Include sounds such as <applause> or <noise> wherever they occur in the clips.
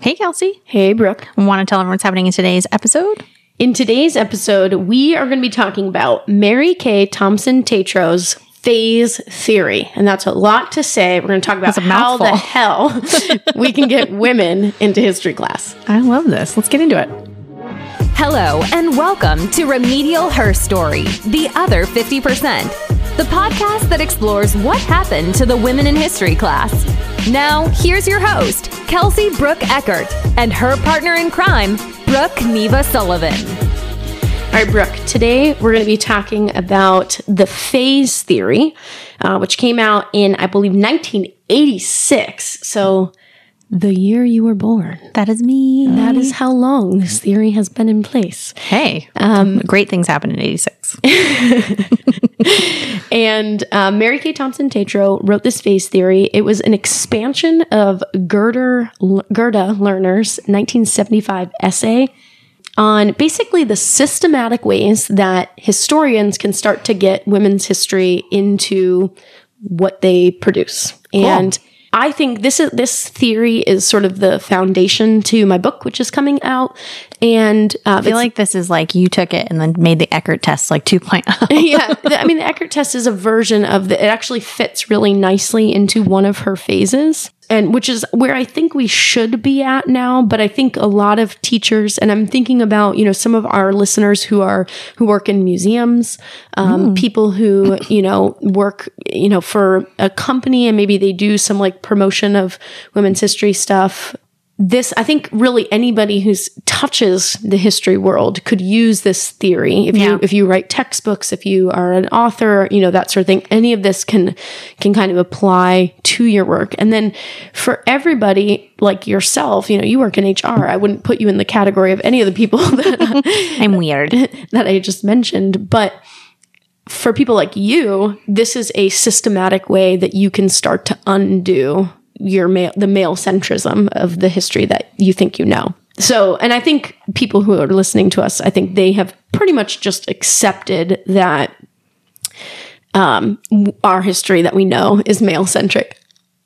Hey, Kelsie. Hey, Brooke. Want to tell everyone what's happening in today's episode? In today's episode, we are going to be talking about Mary Kay Thompson Tetreault's phase theory. And that's a lot to say. We're going to talk about how the hell <laughs> we can get women into history class. I love this. Let's get into it. Hello, and welcome to Remedial Herstory, the other 50%, the podcast that explores what happened to the women in history class. Now, here's your host, Kelsie Brooke Eckert, and her partner in crime, Brooke Neva Sullivan. All right, Brooke, today we're going to be talking about the phase theory, uh, which came out in, I believe, 1986. So the year you were born. That is me. That is how long this theory has been in place. Hey, um, great things happened in 86. <laughs> And uh, Mary Kay Thompson Tetreault wrote this phase theory. It was an expansion of Gerda, Gerda Lerner's 1975 essay on basically the systematic ways that historians can start to get women's history into what they produce. And I think this is this theory is sort of the foundation to my book, which is coming out. And uh, I feel like this is like you took it and then made the Eckert test like oh. 2.0. <laughs> yeah, <laughs> I mean, the Eckert test is a version of the. It actually fits really nicely into one of her phases, and which is where I think we should be at now. But I think a lot of teachers, and I'm thinking about you know some of our listeners who are who work in museums, um, people who you know work you know for a company, and maybe they do some like promotion of women's history stuff this i think really anybody who's touches the history world could use this theory if Yeah. you if you write textbooks if you are an author you know that sort of thing any of this can can kind of apply to your work and then for everybody like yourself you know you work in hr i wouldn't put you in the category of any of the people <laughs> that <laughs> I'm weird. <laughs> that i just mentioned but for people like you, this is a systematic way that you can start to undo your male, the male centrism of the history that you think you know. So, and I think people who are listening to us, I think they have pretty much just accepted that um, our history that we know is male centric.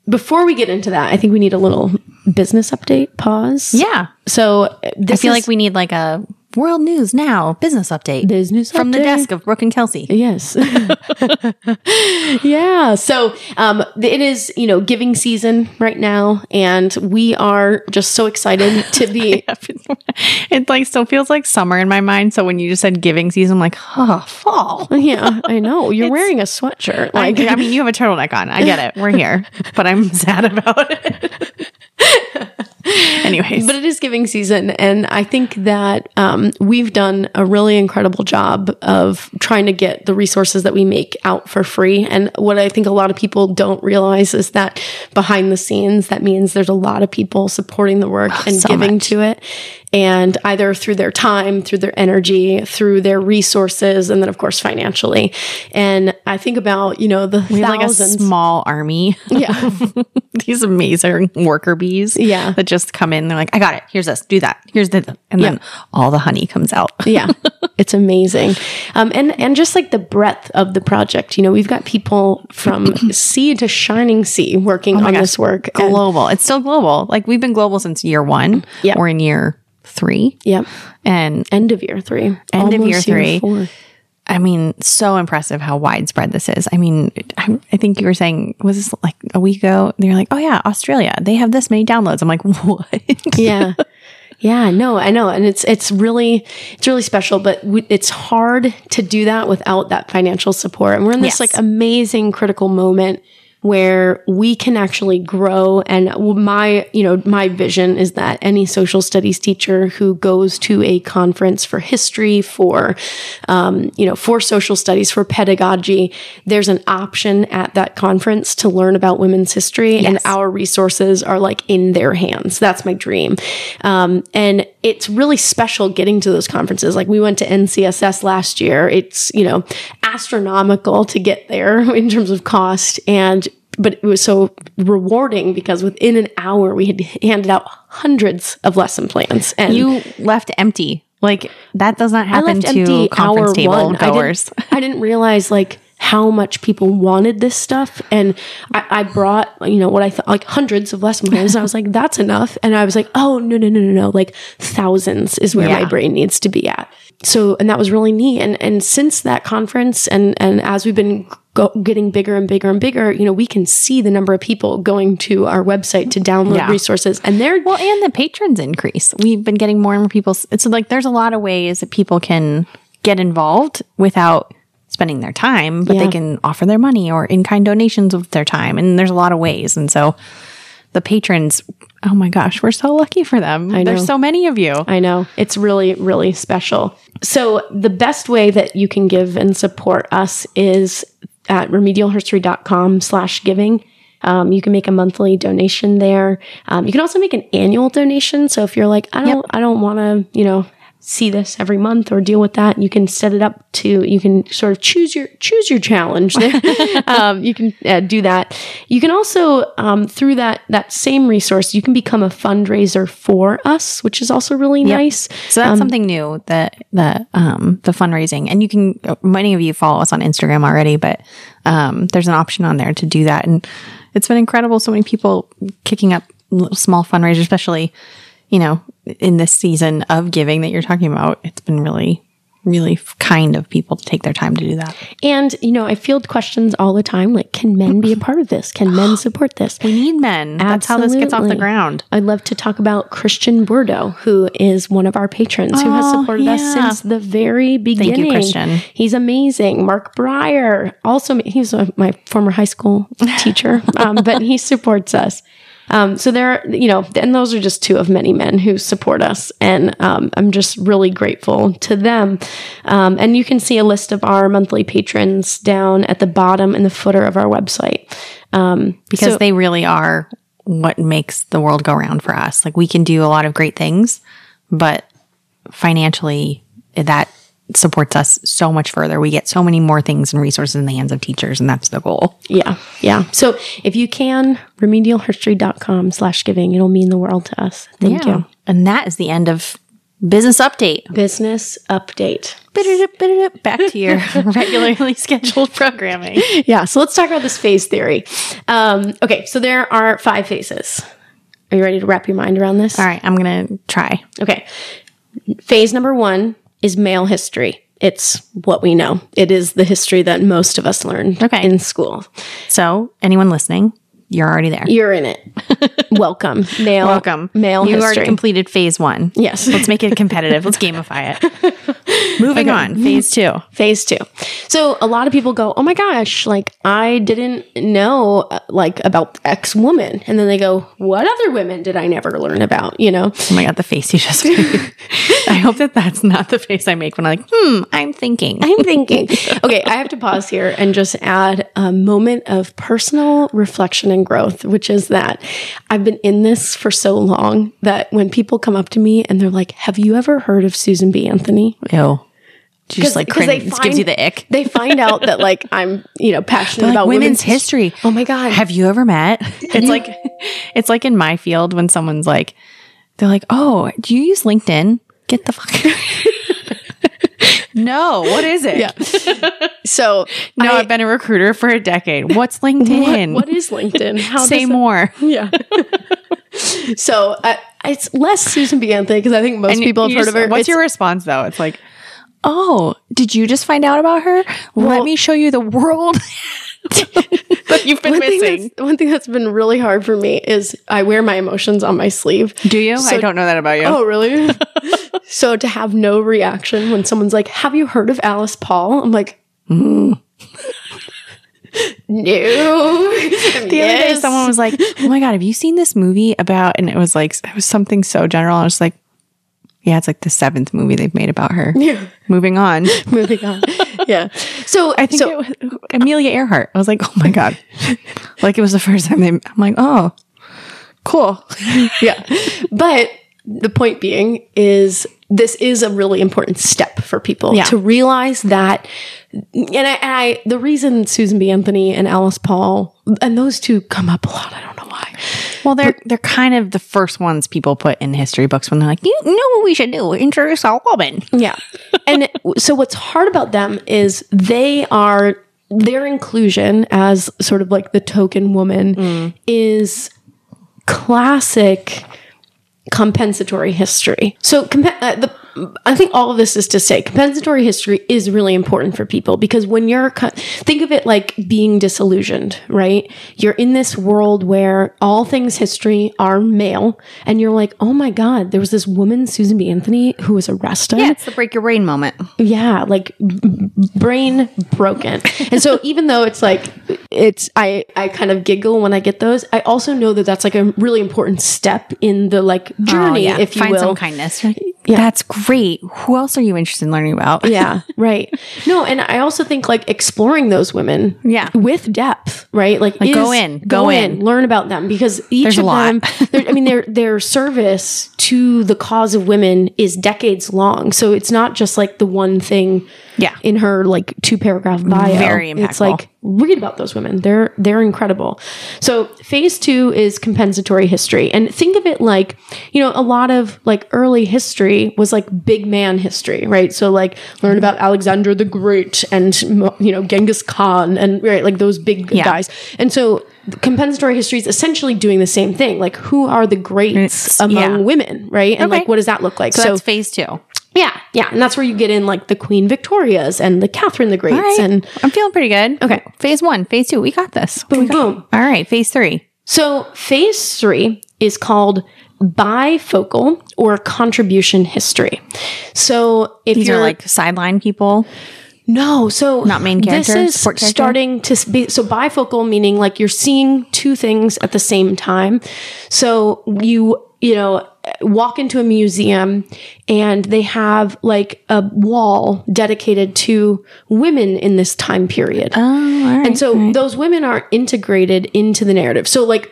Before we get into that, I think we need a little business update pause. Yeah. So, I feel is like we need like a world news now business update. business from the desk of Brooke and Kelsie. Yes. <laughs> yeah. So um, it is, you know, giving season right now. And we are just so excited to <laughs> be. it like still feels like summer in my mind. So when you just said giving season, I'm like, oh, fall. <laughs> yeah, I know. You're wearing a sweatshirt. I, I mean, you have a turtleneck on. I get it. We're here, but I'm sad about it. <laughs> Anyways, but it is giving season. And I think that um, we've done a really incredible job of trying to get the resources that we make out for free. And what I think a lot of people don't realize is that behind the scenes, that means there's a lot of people supporting the work and so giving much. to it. And either through their time, through their energy, through their resources, and then of course financially. And I think about, you know, the we have like a small army. yeah. <laughs> These amazing worker bees. Yeah. That just come in. They're like, I got it. Here's this. Do that. Here's the. And then all the honey comes out. <laughs> yeah it's amazing um, and and just like the breadth of the project you know we've got people from <clears throat> sea to shining sea working on gosh, this work and- global. It's still global. Like we've been global since year one. Yeah. We're in year three. yep And end of year three End of year Almost three. four. I mean, so impressive how widespread this is. I mean, I, I think you were saying, was this like a week ago? They're like, oh yeah, Australia, they have this many downloads. I'm like, <laughs> what? yeah yeah no i know and it's it's really it's really special but we, it's hard to do that without that financial support and we're in this Yes. like amazing critical moment where we can actually grow. And my you know my vision is that any social studies teacher who goes to a conference for history for um, you know for social studies for pedagogy there's an option at that conference to learn about women's history. And our resources are like in their hands. That's my dream. Um, and it's really special getting to those conferences. Like we went to ncss last year. It's you know astronomical to get there <laughs> in terms of cost. And but it was so rewarding because within an hour we had handed out hundreds of lesson plans and you left empty. Like that does not I happen left to empty conference hour table one. I goers. didn't, <laughs> I didn't realize like how much people wanted this stuff. And I, I brought, you know, what I thought like hundreds of lesson plans. And I was like, that's enough. And I was like, oh, no, no, no, no, no. Like thousands is where my brain needs to be at. So, and that was really neat. And, and since that conference and, and as we've been go, getting bigger and bigger and bigger, you know, we can see the number of people going to our website to download Yeah. resources and they're, Well, and the patrons increase. We've been getting more and more people. It's like there's a lot of ways that people can get involved without spending their time, but Yeah. they can offer their money or in kind donations with their time. And there's a lot of ways. And so the patrons, oh my gosh, we're so lucky for them. know. There's so many of you. I know. It's really, really special. So, the best way that you can give and support us is at remedialherstory.com slash giving. Um, you can make a monthly donation there. Um, you can also make an annual donation. So if you're like, I don't, I don't want to, you know, see this every month or deal with that, you can set it up to. You can sort of choose your choose your challenge. There. <laughs> um, you can uh, do that. You can also um, through that that same resource, you can become a fundraiser for us, which is also really nice. So that's something new that the um the fundraising and you can many of you follow us on Instagram already, but um there's an option on there to do that and it's been incredible. So many people kicking up small fundraisers, especially you know in this season of giving that you're talking about. It's been really really kind of people to take their time to do that. And, you know, I field questions all the time like, can men be a part of this? Can men <gasps> support this? We need men. That's how this gets off the ground. I'd love to talk about Christian Bordeaux, who is one of our patrons who has Oh, supported us since the very beginning. Thank you, Christian. He's amazing. Mark Breyer, also, he's a, my former high school <laughs> teacher, um, but he supports us. Um, so there, are, you know, and those are just two of many men who support us, and um, I'm just really grateful to them. Um, and you can see a list of our monthly patrons down at the bottom in the footer of our website. Um, because so- they really are what makes the world go round for us. Like we can do a lot of great things, but financially that supports us so much further. We get so many more things and resources in the hands of teachers and that's the goal. Yeah, yeah. So if you can, remedialherstory.com slash giving, it'll mean the world to us. Thank you. And that is the end of business update. Business update. Back to your <laughs> regularly scheduled programming. Yeah, so let's talk about this phase theory. Um, okay, so there are five phases. Are you ready to wrap your mind around this? All right, I'm going to try. Okay. Phase number one is male history. It's what we know. It is the history that most of us learned Okay. in school. So, anyone listening, you're already there. You're in it. <laughs> Welcome, male. Welcome. male You history. already completed phase one. Yes. Let's make it competitive. Let's gamify it. <laughs> Moving on, phase two. phase two. So a lot of people go, "Oh my gosh, like I didn't know uh, like about X woman," and then they go, "What other women did I never learn about?" You know. Oh my god, the face you just made. <laughs> I hope that that's not the face I make when I'm like, hmm, I'm thinking. I'm thinking. Okay, I have to pause here and just add a moment of personal reflection and growth, which is that I've been in this for so long that when people come up to me and they're like, "Have you ever heard of Susan B. Anthony?" Ew. Just like cringe. This gives you the ick. They find out that like I'm, you know, passionate Like about women's history. Oh my god. Have you ever met? <laughs> It's like it's like in my field when someone's like, they're like, oh, do you use LinkedIn? Get the fuck. <laughs> no, what is it? Yeah. <laughs> So No, I- I've been a recruiter for a decade. What's LinkedIn? what is LinkedIn? How Say does it- more. Yeah. <laughs> so it's less Susan B. Anthony because I think most And people have heard just- of her. What's It's- your response though? It's like, oh, did you just find out about her? Let me show you the world <laughs> that you've been one thing, missing. that's, one thing that's been really hard for me is I wear my emotions on my sleeve. Do you? So- I don't know that about you. Oh, really? So to have no reaction when someone's like, "Have you heard of Alice Paul?" I'm like, "Hmm." <laughs> no. <laughs> The other day, someone was like, "Oh my god, have you seen this movie about?" And it was like it was something so general. I was like, "Yeah, it's like the seventh movie they've made about her." Yeah. Moving on. <laughs> moving on. Yeah. So I think so, it was Amelia Earhart. I was like, "Oh my god!" like it was the first time they. I'm like, "Oh, cool." yeah. But the point being is this is a really important step for people Yeah. to realize that and I, and I the reason Susan B. Anthony and Alice Paul and those two come up a lot. I don't know why. Well, they're they're kind of the first ones people put in history books when they're like, "You know what we should do? Introduce a woman." Yeah. And <laughs> so what's hard about them is they are their inclusion as sort of like the token woman mm. is classic compensatory history. So uh, the I think all of this is to say compensatory history is really important for people because when you're think of it like being disillusioned, right? You're in this world where all things history are male and you're like, "Oh my god, there was this woman Susan B. Anthony who was arrested." Yeah, it's the break your brain moment. yeah like brain broken and so <laughs> even though it's like it's i i kind of giggle when i get those i also know that that's like a really important step in the like oh, journey Oh, yeah. if you Find will some kindness. Yeah, That's great. Who else are you interested in learning about? yeah <laughs> right no and i also think like exploring those women Yeah. with depth right like, go is- in, go in. learn about them because each There's a of lot. them i mean their their service to the cause of women is decades long so it's not just like the one thing Yeah. in her like two paragraph bio Very it's like read about those women they're they're incredible so phase two is compensatory history and think of it like you know a lot of like early history was like big man history right so like learn about alexander the great and you know genghis khan and right like those big Yeah. guys and so compensatory history is essentially doing the same thing like who are the greats It's- among yeah. women right and Okay. like what does that look like So, that's phase two. Yeah, yeah, and that's where you get in like the Queen Victorias and the Catherine the Greats right. and I'm feeling pretty good. Okay. Phase one, phase two. We got this. boom boom. All right. Phase three. So phase three is called bifocal or contribution history. So if These you're are like sideline people. No, so Not main This character, is character? starting to be so bifocal, meaning like you're seeing two things at the same time. So you you know walk into a museum and they have like a wall dedicated to women in this time period. Oh, right. and so those women are integrated into the narrative. So, like,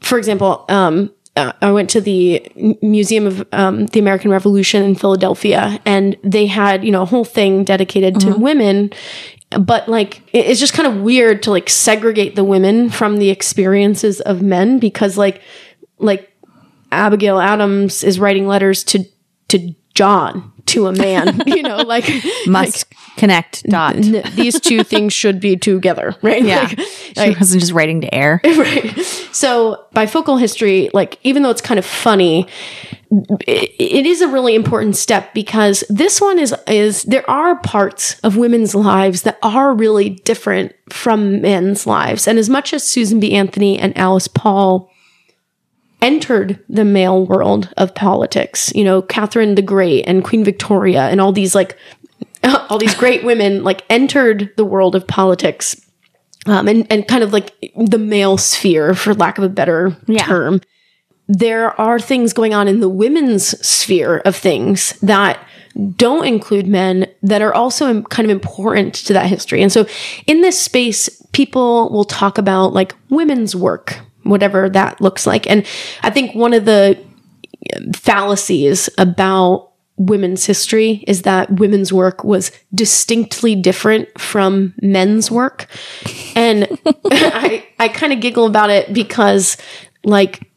for example, um, uh, I went to the Museum of um, the American Revolution in Philadelphia, and they had you know a whole thing dedicated to women. But like, it's just kind of weird to like segregate the women from the experiences of men because like, like Abigail Adams is writing letters to to John to a man, <laughs> you know, like <laughs> must connect dot. n- these two <laughs> things should be together, right? Yeah. Like, she wasn't just writing to air. right. So bifocal history, like even though it's kind of funny, it, it is a really important step because this one is is there are parts of women's lives that are really different from men's lives, and as much as Susan B. Anthony and Alice Paul entered the male world of politics, you know, Catherine the Great and Queen Victoria and all these like <laughs> all these great women like entered the world of politics um, and, and kind of like the male sphere, for lack of a better Yeah. term. There are things going on in the women's sphere of things that don't include men that are also kind of important to that history. And so in this space, people will talk about like women's work, whatever that looks like. And I think one of the fallacies about women's history is that women's work was distinctly different from men's work. And <laughs> I, I kind of giggle about it because, like,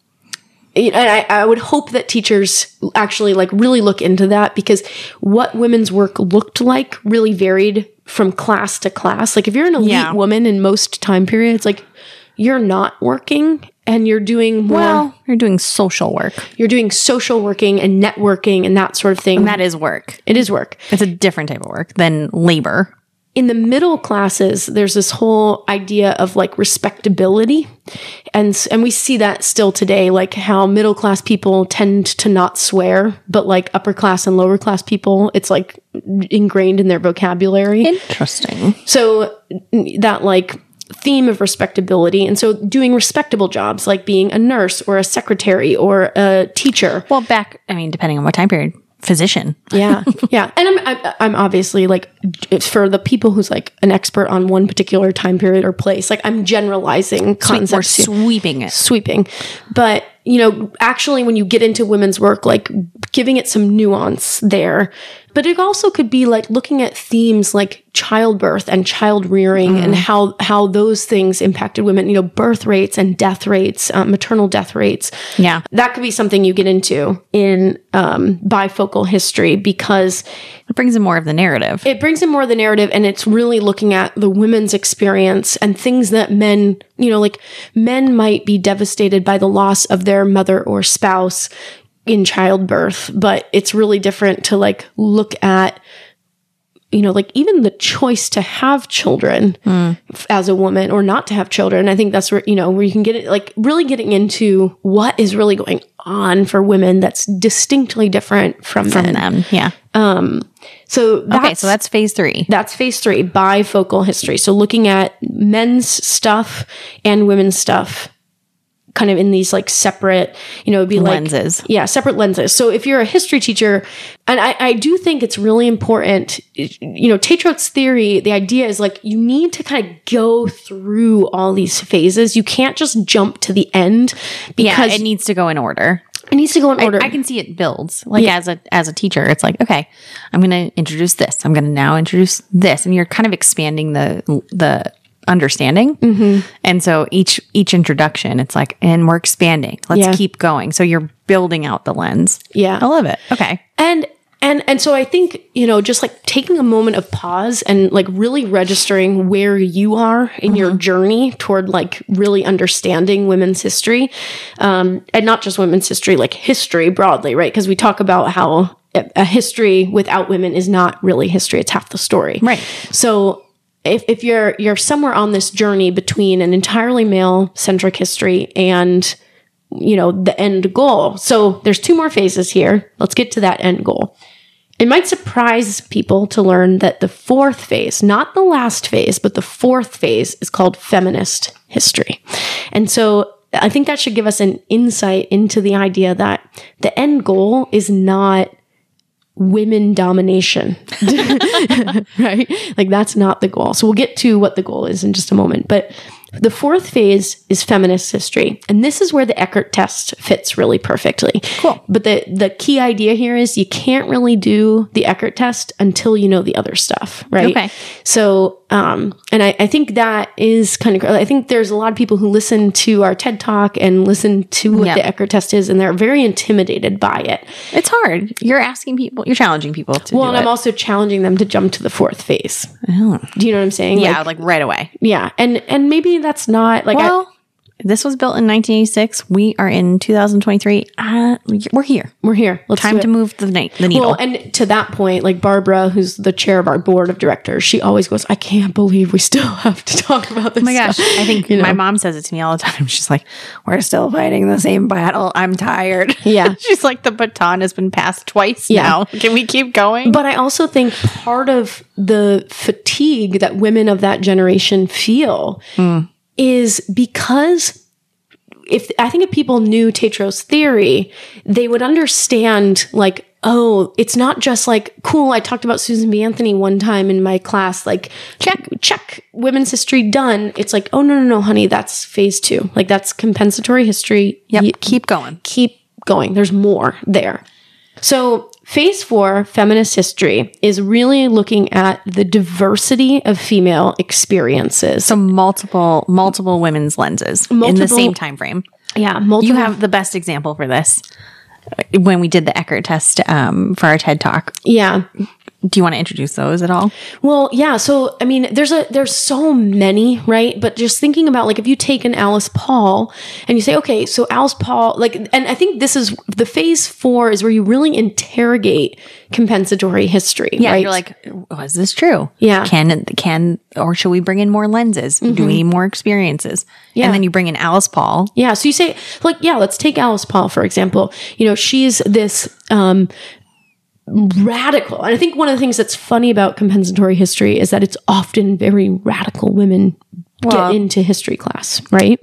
you know, I, I would hope that teachers actually like really look into that because what women's work looked like really varied from class to class. Like if you're an elite Yeah. woman in most time periods, like you're not working and you're doing more Well, you're doing social work. you're doing social working and networking and that sort of thing. That is work. it is work. It's a different type of work than labor. In the middle classes, there's this whole idea of like respectability. And and we see that still today like how middle class people tend to not swear, but like upper class and lower class people, it's like ingrained in their vocabulary. Interesting. So that like theme of respectability and so doing respectable jobs like being a nurse or a secretary or a teacher Well, back, I mean, depending on what time period, physician. yeah <laughs> yeah and i'm I'm, obviously like it's for the people who's like an expert on one particular time period or place like i'm generalizing We're concepts here. sweeping it. sweeping but you know actually when you get into women's work like giving it some nuance there but it also could be like looking at themes like childbirth and child rearing and how how those things impacted women. You know, birth rates and death rates, uh, maternal death rates. Yeah. that could be something you get into in um, bifocal history because It brings in more of the narrative. it brings in more of the narrative and it's really looking at the women's experience and things that men, you know, like men might be devastated by the loss of their mother or spouse in childbirth, but it's really different to like look at you know, like even the choice to have children f- as a woman or not to have children. I think that's where, you know, where you can get it, like really getting into what is really going on for women that's distinctly different from, from men. them. Yeah. Um, So that's, Okay, so that's phase three. that's phase three, bifocal history. So looking at men's stuff and women's stuff kind of in these like separate, you know, it'd be like Lenses. Yeah, separate lenses. So if you're a history teacher, and I, I do think it's really important, you know, Tetreault's theory, the idea is like you need to kind of go through all these phases. You can't just jump to the end Yeah, because it needs to go in order. it needs to go in order. I can see it builds. Like as a as a teacher, it's like, okay, I'm going to introduce this. I'm going to now introduce this, and you're kind of expanding the the understanding. Mm-hmm. And so each each introduction, it's like, and we're expanding. Let's Yeah. keep going. So you're building out the lens. yeah. I love it. Okay. And and and so I think, you know, just like taking a moment of pause and like really registering where you are in your journey toward like really understanding women's history. Um and not just women's history, like history broadly, right? Because we talk about how a history without women is not really history, it's half the story. Right. So if, if you're you're somewhere on this journey between an entirely male centric history and you know the end goal. So there's two more phases here. Let's get to that end goal. It might surprise people to learn that the fourth phase not the last phase but the fourth phase is called feminist history. And so i think that should give us an insight into the idea that the end goal is not women domination <laughs> right? Like that's not the goal. So we'll get to what the goal is in just a moment. But the fourth phase is feminist history. And this is where the Eckert test fits really perfectly. Cool. But the, the key idea here is you can't really do the Eckert test until you know the other stuff, right? Okay. So, um, and I, I think that is kind of, I think there's a lot of people who listen to our TED talk and listen to what Yeah. the Eckert test is, and they're very intimidated by it. It's hard. You're asking people, you're challenging people to Well, do and it. I'm also challenging them to jump to the fourth phase. Oh. Do you know what I'm saying? yeah, Like, like, right away. yeah. And and maybe that's not like I, Well, this was built in 1986. We are in 2023. Uh, we're here. we're here. Let's Time to move the, na- the needle. Well, and to that point, like Barbara, who's the chair of our board of directors, she always goes, "I can't believe we still <laughs> have to talk about this." Oh my gosh, stuff." I think <laughs> You know? my mom says it to me all the time. <laughs> She's like, "We're still fighting the same battle. I'm tired." Yeah. she's like, "The baton has been passed twice Yeah. now. Can we keep going?" But I also think part of the fatigue that women of that generation feel is because if I think if people knew Tetreault's theory, they would understand like, oh, it's not just like, cool, I talked about Susan B. Anthony one time in my class, like, check, check, women's history done. It's like, oh, no, no, no, honey, that's phase two. Like, that's compensatory history. yep, Ye- keep going. keep going. There's more there. So, phase four, feminist history, is really looking at the diversity of female experiences. So multiple, multiple women's lenses in the same time frame. yeah, multiple. You have the best example for this when we did the Eckert test um, for our TED talk. yeah. Do you want to introduce those at all? Well, yeah. So, I mean, there's a there's so many, right? But just thinking about like if you take an Alice Paul and you say, okay, so Alice Paul, like, and I think this is the phase four is where you really interrogate compensatory history, Yeah, right? you're like, was this true? Yeah. Mm-hmm. Can can or should we bring in more lenses? Do we need more experiences? Yeah. And then you bring in Alice Paul. Yeah. So you say, like, yeah, let's take Alice Paul, for example. You know, she's this um, radical. And I think one of the things that's funny about compensatory history is that it's often very radical women Well- get into history class, right?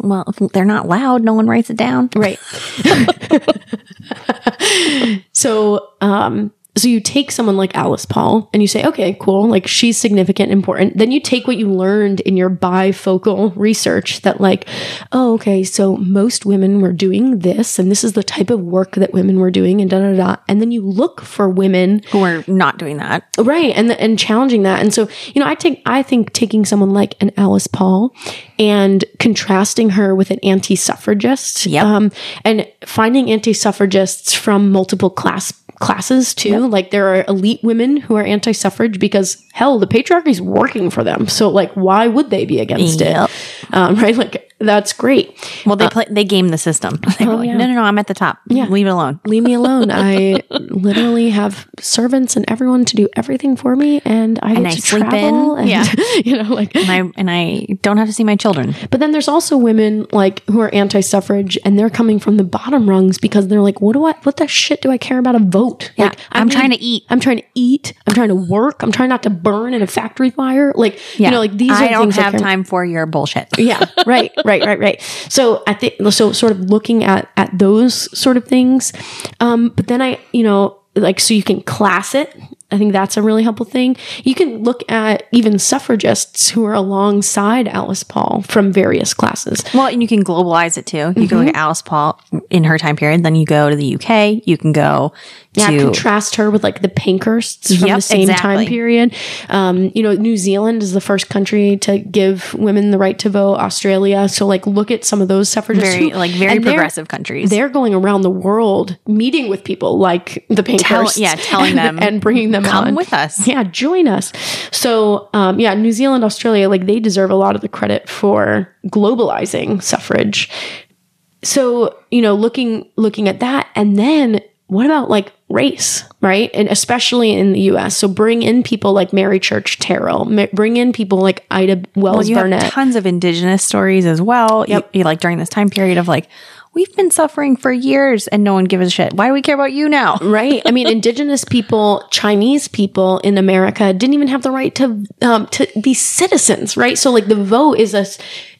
Well, if they're not loud, no one writes it down. Right. <laughs> so, um, so you take someone like Alice Paul and you say, okay, cool, like she's significant, important. Then you take what you learned in your bifocal research that, like, oh, okay, so most women were doing this, and this is the type of work that women were doing, and da da da. And then you look for women Who are not doing that. right and and challenging that and so you know i take i think taking someone like an alice paul and contrasting her with an anti-suffragist Yep. um, and finding anti-suffragists from multiple class classes too like there are elite women who are anti-suffrage because hell the patriarchy is working for them so like why would they be against Yep. it um, <laughs> right like that's great Well, they play, they game the system. <laughs> They were like, Uh, oh, yeah. no, no, no, I'm at the top. Yeah. Leave it alone. leave me alone. <laughs> I literally have servants and everyone to do everything for me, and I get I to sleep in. travel. And, Yeah. <laughs> you know, like. And I and I don't have to see my children. But then there's also women like who are anti-suffrage, and they're coming from the bottom rungs because they're like, "What do I? What the shit do I care about a vote? Yeah, Like, I'm trying to eat. I'm trying to eat. I'm trying to work. I'm trying not to burn in a factory fire. Like, you know, like these I are don't I have time for your bullshit. yeah <laughs> right right right right so i think so sort of looking at at those sort of things um but then i you know like so you can class it i think that's a really helpful thing you can look at even suffragists who are alongside alice paul from various classes Well, and you can globalize it too. You can Mm-hmm. look at Alice Paul in her time period. Then you go to the UK. You can go yeah, to contrast her with like the Pankhursts from Yep, the same time period. Um, you know, New Zealand is the first country to give women the right to vote. Australia, so like look at some of those suffragists, very who- like very and they're- progressive countries. they're going around the world meeting with people like the Pankhursts. yeah, telling them, and bringing them "Come on. with us." Yeah, join us. So, um, yeah, New Zealand, Australia, like they deserve a lot of the credit for globalizing suffrage. So, you know, looking looking at that, and then what about like race, right? And especially in the U.S. So bring in people like Mary Church Terrell, ma- bring in people like Ida Wells well, you Barnett. have tons of indigenous stories as well. Yep. You, you like during this time period of like we've been suffering for years and no one gives a shit. Why do we care about you now? <laughs> right i mean indigenous people chinese people in america didn't even have the right to um, to be citizens right so like the vote is a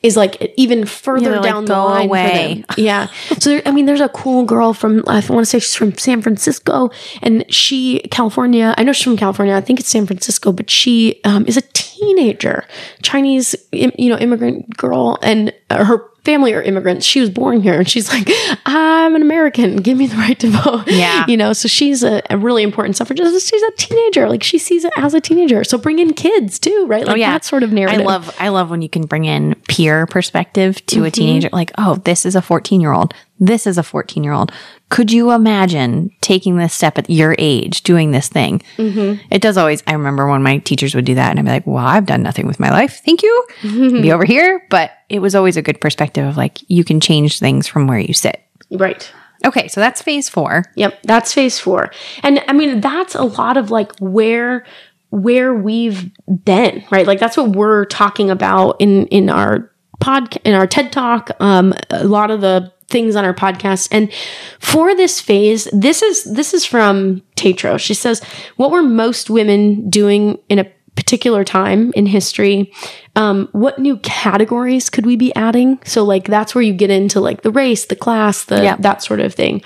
is like even further like, down the "Go line away." for them yeah so there, i mean there's a cool girl from i want to say she's from san francisco and she california i know she's from california i think it's san francisco but she um, is a teenager chinese you know immigrant girl and her family are immigrants. She was born here and she's like i'm an american. Give me the right to vote. Yeah. you know so she's a, a really important suffragist she's a teenager. Like she sees it as a teenager. So bring in kids too right? Like that sort of narrative. Oh, I love I love when you can bring in peer perspective to Mm-hmm. a teenager. Like, oh, this is a 14 year old. This is a 14 year old. Could you imagine taking this step at your age, doing this thing? Mm-hmm. It does always. I remember when my teachers would do that, and I'd be like, "Well, I've done nothing with my life. Thank you. Be over here." But it was always a good perspective of like you can change things from where you sit. right Okay, so that's phase four. Yep, that's phase four. And I mean, that's a lot of like where where we've been, right? Like that's what we're talking about in in our pod in our TED talk. Um, a lot of the things on our podcast. And for this phase, this is this is from Tetreault. She says, "What were most women doing in a particular time in history um, what new categories could we be adding so like that's where you get into like the race the class the Yeah. that sort of thing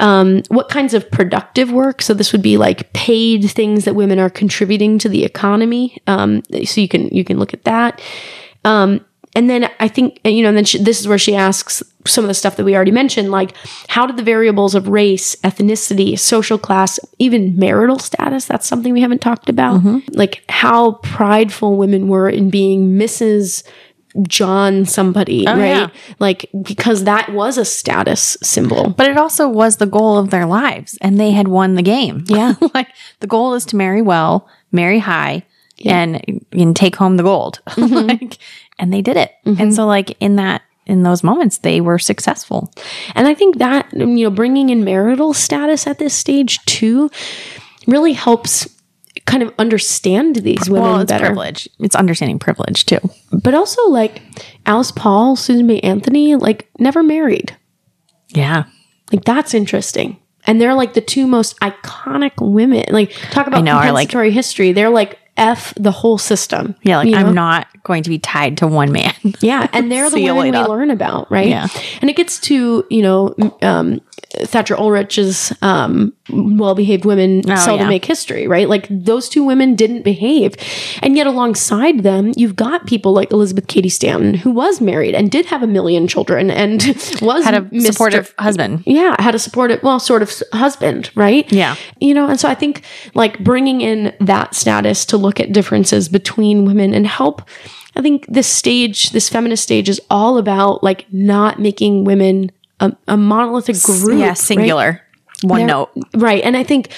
um, what kinds of productive work so this would be like paid things that women are contributing to the economy um, so you can you can look at that um, and then I think you know, and then she, this is where she asks some of the stuff that we already mentioned, like how did the variables of race, ethnicity, social class, even marital status, that's something we haven't talked about, mm-hmm. like how prideful women were in being Mrs. John somebody, oh, right? yeah. Like because that was a status symbol. But it also was the goal of their lives, and they had won the game. <laughs> Yeah. like the goal is to marry well, marry high, and and take home the gold. <laughs> Mm-hmm. like, and they did it. And mm-hmm. so, like in that in those moments, they were successful. And I think that, you know, bringing in marital status at this stage too really helps kind of understand these women Well, it's better. privilege. It's understanding privilege too. But also, like Alice Paul, Susan B. Anthony, like never married. Yeah. Like that's interesting. And they're like the two most iconic women. Like talk about know, are, like- compensatory history. They're like F the whole system. Yeah. Like? I'm not going to be tied to one man. <laughs> Yeah, and they're the women we learn about, right? Yeah. and it gets to you know um, Thatcher Ulrich's um, well behaved women oh, seldom yeah. make history, right? Like those two women didn't behave. And yet alongside them, you've got people like Elizabeth Cady Stanton, who was married and did have a million children and <laughs> was Had a Mr. supportive husband. Yeah, had a supportive, well, sort of husband, right? Yeah. You know, and so I think like bringing in that status to look at differences between women and help. I think this stage, this feminist stage, is all about like not making women a, a monolithic group. Yeah, right? One They're- note. Right. And I think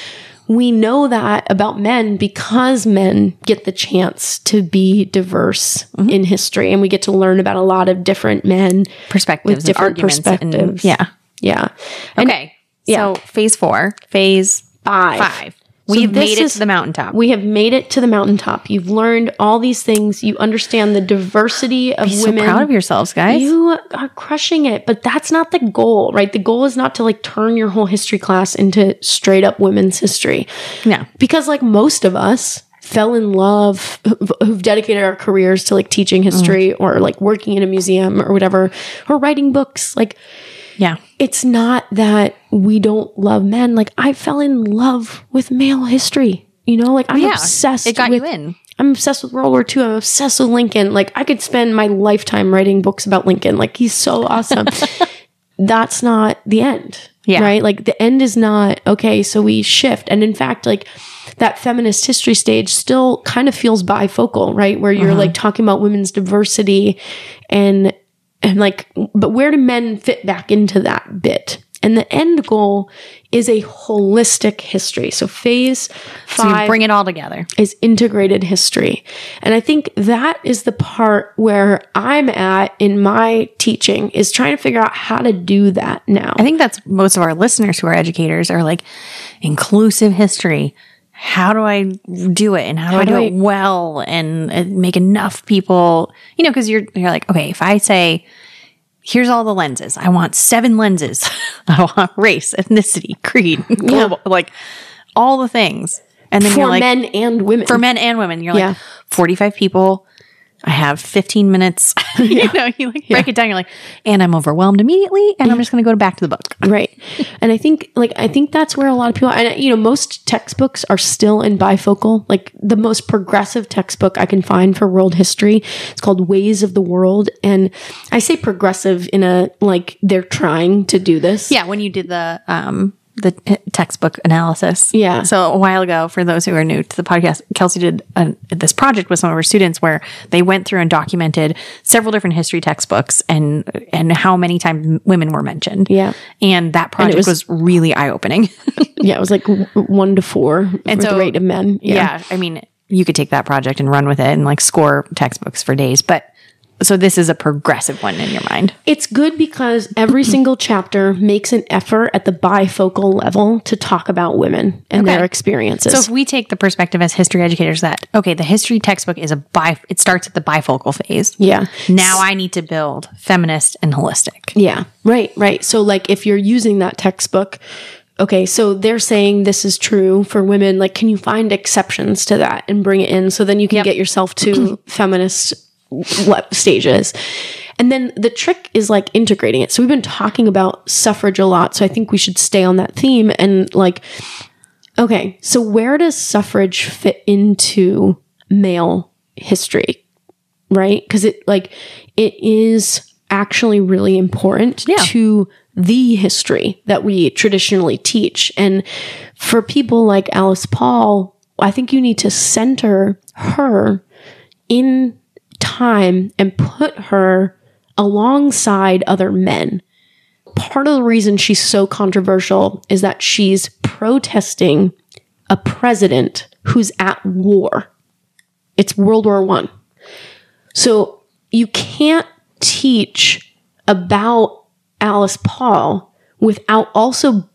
we know that about men because men get the chance to be diverse Mm-hmm. in history and we get to learn about a lot of different men Perspectives with different perspectives. And, yeah. Yeah. And Okay. So phase four, phase five. five. So We've made it is- to the mountaintop. We have made it to the mountaintop. You've learned all these things. You understand the diversity of Be so women. proud of yourselves, guys. You are crushing it, but that's not the goal, right? The goal is not to like turn your whole history class into straight up women's history. yeah. because like most of us fell in love who've, who've dedicated our careers to like teaching history mm-hmm. or like working in a museum or whatever or writing books like Yeah. it's not that we don't love men like i fell in love with male history you know like i'm Yeah. obsessed It got with you in. i'm obsessed with world war ii i'm obsessed with lincoln like i could spend my lifetime writing books about lincoln like he's so awesome <laughs> that's not the end. Yeah. Right? Like the end is not okay, so we shift. And in fact, like that feminist history stage still kind of feels bifocal, right? Where you're mm-hmm. like talking about women's diversity and and like but where do men fit back into that bit? And the end goal is a holistic history. So phase So five bring it all together. is integrated history. And I think that is the part where I'm at in my teaching is trying to figure out how to do that now. I think that's most of our listeners who are educators are like inclusive history. How do I do it and how do I do do it well and uh, make enough people, you know, because you're, you're like, okay, if I say, here's all the lenses, I want seven lenses. <laughs> I want race, ethnicity, creed, <laughs> global, like all the things. And then for you're like, men and women. for men and women, you're Yeah. like 45 people. I have 15 minutes. <laughs> <laughs> you know, you like break it down. You're like, and I'm overwhelmed immediately, and I'm just going to go back to the book. <laughs> right. And I think like I think that's where a lot of people and you know most textbooks are still in bifocal. Like the most progressive textbook I can find for world history, it's called Ways of the World and I say progressive in a like they're trying to do this. Yeah, when you did the um the t- textbook analysis. Yeah. So a while ago, for those who are new to the podcast, Kelsie did a, this project with some of her students where they went through and documented several different history textbooks and and how many times women were mentioned. Yeah. And that project was- was, really eye opening. <laughs> Yeah, it was like 1 to 4 and so- the rate of men. yeah. I mean, you could take that project and run with it and like score textbooks for days. But so this is a progressive one in your mind. It's good because every <clears throat> single chapter makes an effort at the bifocal level to talk about women and their experiences. So if we take the perspective as history educators that okay, the history textbook is a bi it starts at the bifocal phase. yeah. Now I need to build feminist and holistic. Yeah. Right, right. So like if you're using that textbook, okay, so they're saying this is true for women, like can you find exceptions to that and bring it in so then you can get yourself to <clears throat> feminist le- stages. And then the trick is like integrating it. So we've been talking about suffrage a lot, so I think we should stay on that theme and like okay, so where does suffrage fit into male history? right? Because it like it is actually really important to the history that we traditionally teach. And for people like Alice Paul, I think you need to center her in time and put her alongside other men. Part of the reason she's so controversial is that she's protesting a president who's at war. It's World War One. So you can't teach about Alice Paul without also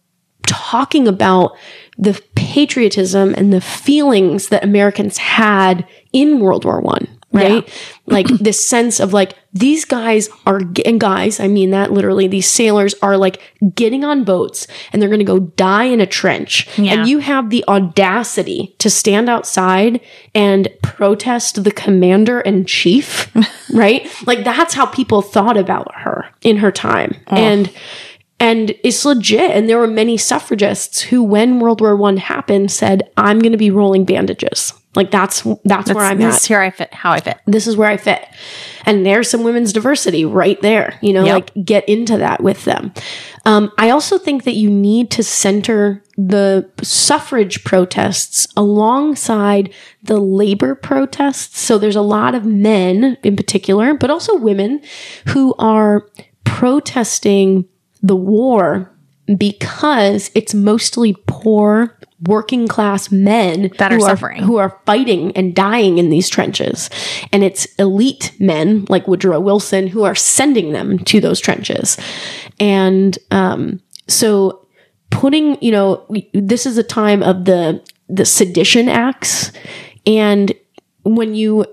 talking about the patriotism and the feelings that Americans had in World War One, right? like this sense of like these guys are and guys, I mean that literally these sailors are like getting on boats and they're going to go die in a trench. Yeah. And you have the audacity to stand outside and protest the commander in chief, <laughs> right? Like that's how people thought about her in her time. Oh. And and it's legit. And there were many suffragists who, when World War One happened, said, "I'm going to be rolling bandages." Like that's that's, where I'm this at is here I fit, how I fit. this is where I fit. And there's some women's diversity right there. You know, Yep. like get into that with them. Um, I also think that you need to center the suffrage protests alongside the labor protests. So there's a lot of men in particular, but also women who are protesting the war because it's mostly poor working class men That are who suffering. who are fighting and dying in these trenches. And it's elite men like Woodrow Wilson who are sending them to those trenches. And um, so putting, you know, we, this is a time of the the sedition acts and when you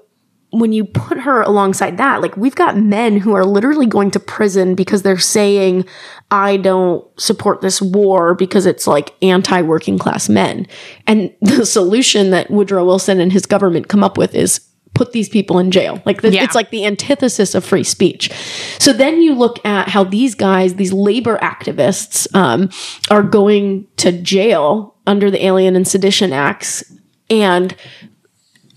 when you put her alongside that, like we've got men who are literally going to prison because they're saying, I don't support this war because it's like anti working class men. And <laughs> the solution that Woodrow Wilson and his government come up with is put these people in jail. Like the, Yeah. it's like the antithesis of free speech. So then you look at how these guys, these labor activists, um, are going to jail under the Alien and Sedition Acts. And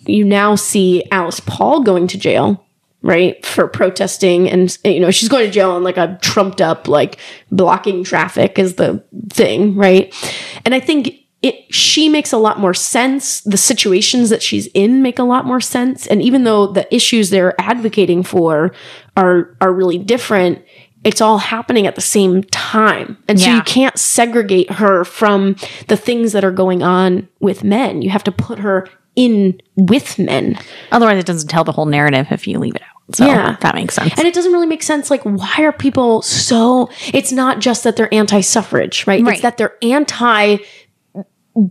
you now see Alice Paul going to jail, right, for protesting, and you know she's going to jail on like a trumped up like blocking traffic is the thing, right? And I think it she makes a lot more sense. The situations that she's in make a lot more sense, and even though the issues they're advocating for are are really different. It's all happening at the same time. And so you can't segregate her from the things that are going on with men. You have to put her in with men. Otherwise, it doesn't tell the whole narrative if you leave it out. So Yeah. that makes sense. And it doesn't really make sense. Like, why are people so? It's not just that they're anti suffrage, right? Right. It's that they're anti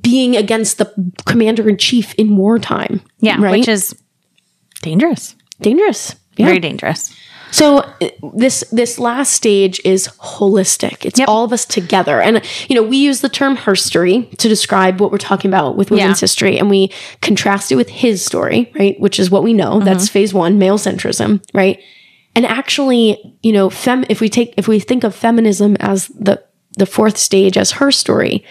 being against the commander in chief in wartime. yeah, right. which is dangerous. dangerous. Yeah. Very dangerous. So uh, this this last stage is holistic. It's Yep. all of us together, and you know we use the term herstory to describe what we're talking about with women's Yeah. history, and we contrast it with his story, right? Which is what we know. That's phase one, male centrism, right? And actually, you know, fem. If we take if we think of feminism as the the fourth stage as her story,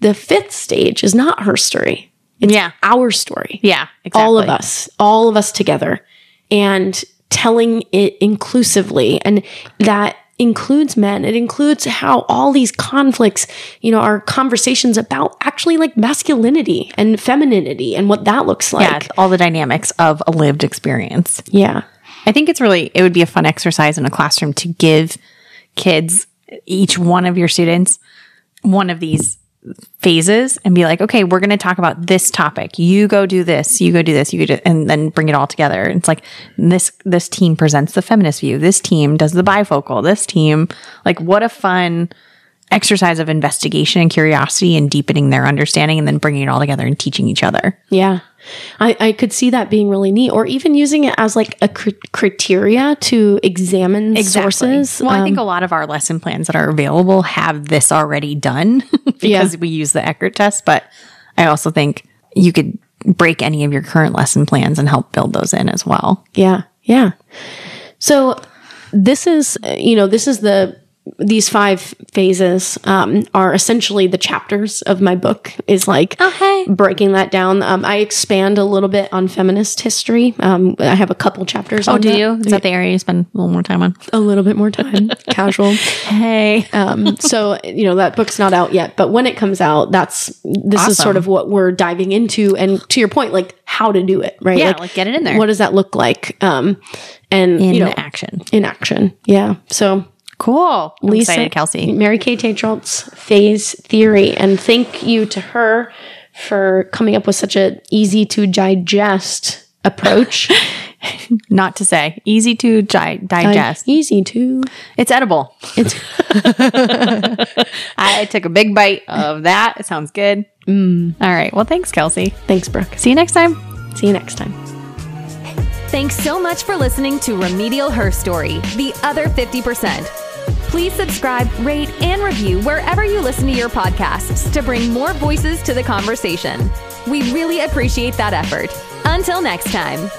the fifth stage is not her story. It's Yeah. our story Yeah, exactly. all of us, all of us together, and telling it inclusively. And that includes men. It includes how all these conflicts, you know, are conversations about actually like masculinity and femininity and what that looks Yeah, like. all the dynamics of a lived experience. Yeah. I think it's really, it would be a fun exercise in a classroom to give kids, each one of your students, one of these phases and be like, okay, we're going to talk about this topic. You go do this, you go do this, you go do, and then bring it all together. It's like this, this team presents the feminist view. This team does the bifocal. This team, like what a fun exercise of investigation and curiosity and deepening their understanding and then bringing it all together and teaching each other. Yeah. I, I could see that being really neat, or even using it as like a cr- criteria to examine sources. Well, I Um, think a lot of our lesson plans that are available have this already done <laughs> because Yeah. we use the Eckert test. But I also think you could break any of your current lesson plans and help build those in as well. Yeah. Yeah. So this is, you know, this is the, these five phases um, are essentially the chapters of my book is like hey. breaking that down um, i expand a little bit on feminist history um, i have a couple chapters Oh, on do that. you? Is that the area you spend a little more time on? a little bit more time <laughs> casual Hey. um, so you know that book's not out yet but when it comes out that's this is sort of what we're diving into and to your point like how to do it right Yeah, like, get it in there. what does that look like um, and In you know action. in action yeah so Cool. I'm Lisa, excited, Kelsie. Mary Kay Tetreault's phase theory. And thank you to her for coming up with such an easy to digest approach. <laughs> Not to say easy to gi- digest. easy to. it's edible. It's <laughs> I took a big bite of that. It sounds good. Mm. All right. Well, thanks, Kelsie. thanks, Brooke. See you next time. See you next time. Thanks so much for listening to Remedial Herstory, the other 50%. Please subscribe, rate, and review wherever you listen to your podcasts to bring more voices to the conversation. We really appreciate that effort. Until next time.